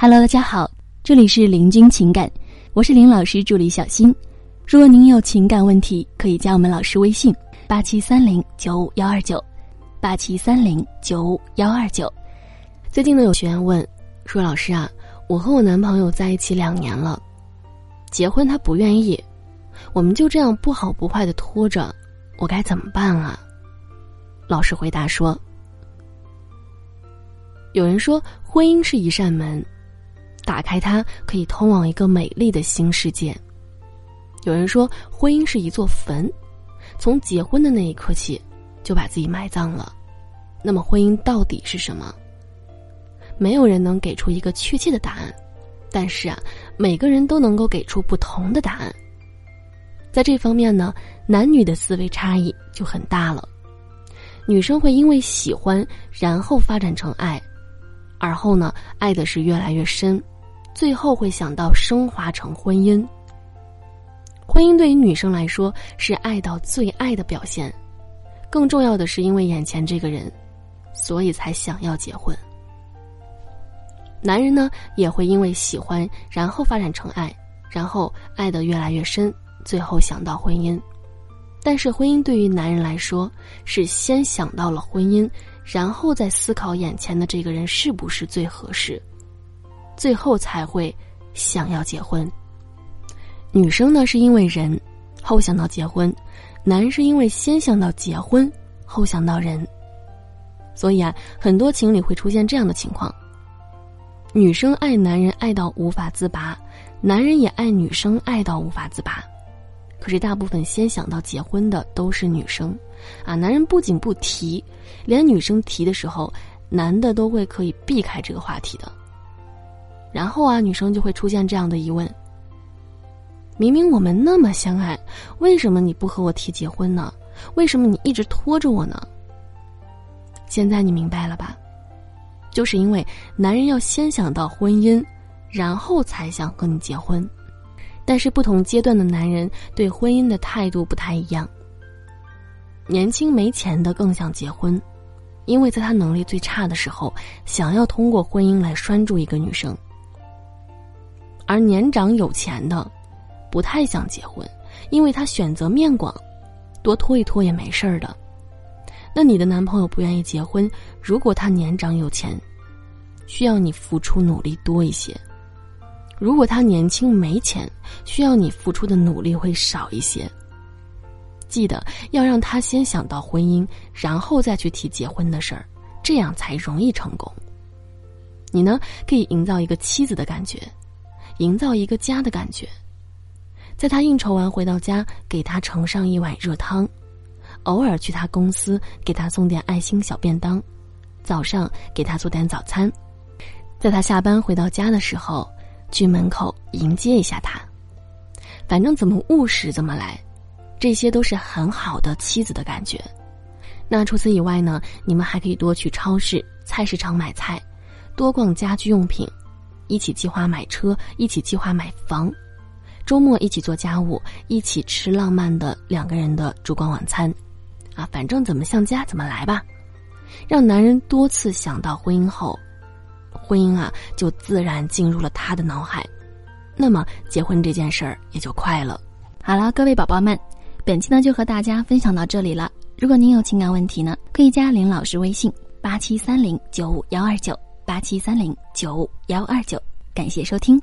Hello，大家好，这里是林君情感，我是林老师助理小新。如果您有情感问题，可以加我们老师微信：八七三零九五幺二九，八七三零九五幺二九。最近呢，有学员问说：“老师啊，我和我男朋友在一起两年了，结婚他不愿意，我们就这样不好不坏的拖着，我该怎么办啊？”老师回答说：“有人说婚姻是一扇门，打开它可以通往一个美丽的新世界。”有人说，婚姻是一座坟，从结婚的那一刻起，就把自己埋葬了。那么，婚姻到底是什么？没有人能给出一个确切的答案，但是啊，每个人都能够给出不同的答案。在这方面呢，男女的思维差异就很大了。女生会因为喜欢，然后发展成爱，而后呢，爱的是越来越深，最后会想到升华成婚姻。婚姻对于女生来说是爱到最爱的表现，更重要的是因为眼前这个人，所以才想要结婚。男人呢也会因为喜欢，然后发展成爱，然后爱的越来越深，最后想到婚姻。但是婚姻对于男人来说是先想到了婚姻，然后再思考眼前的这个人是不是最合适，最后才会想要结婚。女生呢是因为人，后想到结婚；男人是因为先想到结婚，后想到人。所以啊，很多情侣会出现这样的情况：女生爱男人爱到无法自拔，男人也爱女生爱到无法自拔。可是大部分先想到结婚的都是女生，啊，男人不仅不提，连女生提的时候，男的都会可以避开这个话题的。然后啊，女生就会出现这样的疑问。明明我们那么相爱，为什么你不和我提结婚呢？为什么你一直拖着我呢？现在你明白了吧？就是因为男人要先想到婚姻，然后才想和你结婚。但是不同阶段的男人对婚姻的态度不太一样。年轻没钱的更想结婚，因为在他能力最差的时候，想要通过婚姻来拴住一个女生。而年长有钱的。不太想结婚，因为他选择面广，多拖一拖也没事儿的。那你的男朋友不愿意结婚，如果他年长有钱，需要你付出努力多一些；如果他年轻没钱，需要你付出的努力会少一些。记得要让他先想到婚姻，然后再去提结婚的事儿，这样才容易成功。你呢，可以营造一个妻子的感觉，营造一个家的感觉。在他应酬完回到家，给他盛上一碗热汤；偶尔去他公司给他送点爱心小便当；早上给他做点早餐；在他下班回到家的时候，去门口迎接一下他。反正怎么务实怎么来，这些都是很好的妻子的感觉。那除此以外呢？你们还可以多去超市、菜市场买菜，多逛家居用品，一起计划买车，一起计划买房。周末一起做家务，一起吃浪漫的两个人的烛光晚餐，啊，反正怎么像家怎么来吧。让男人多次想到婚姻后，婚姻啊就自然进入了他的脑海，那么结婚这件事儿也就快了。好了，各位宝宝们，本期呢就和大家分享到这里了。如果您有情感问题呢，可以加林老师微信八七三零九五幺二九八七三零九五幺二九，感谢收听。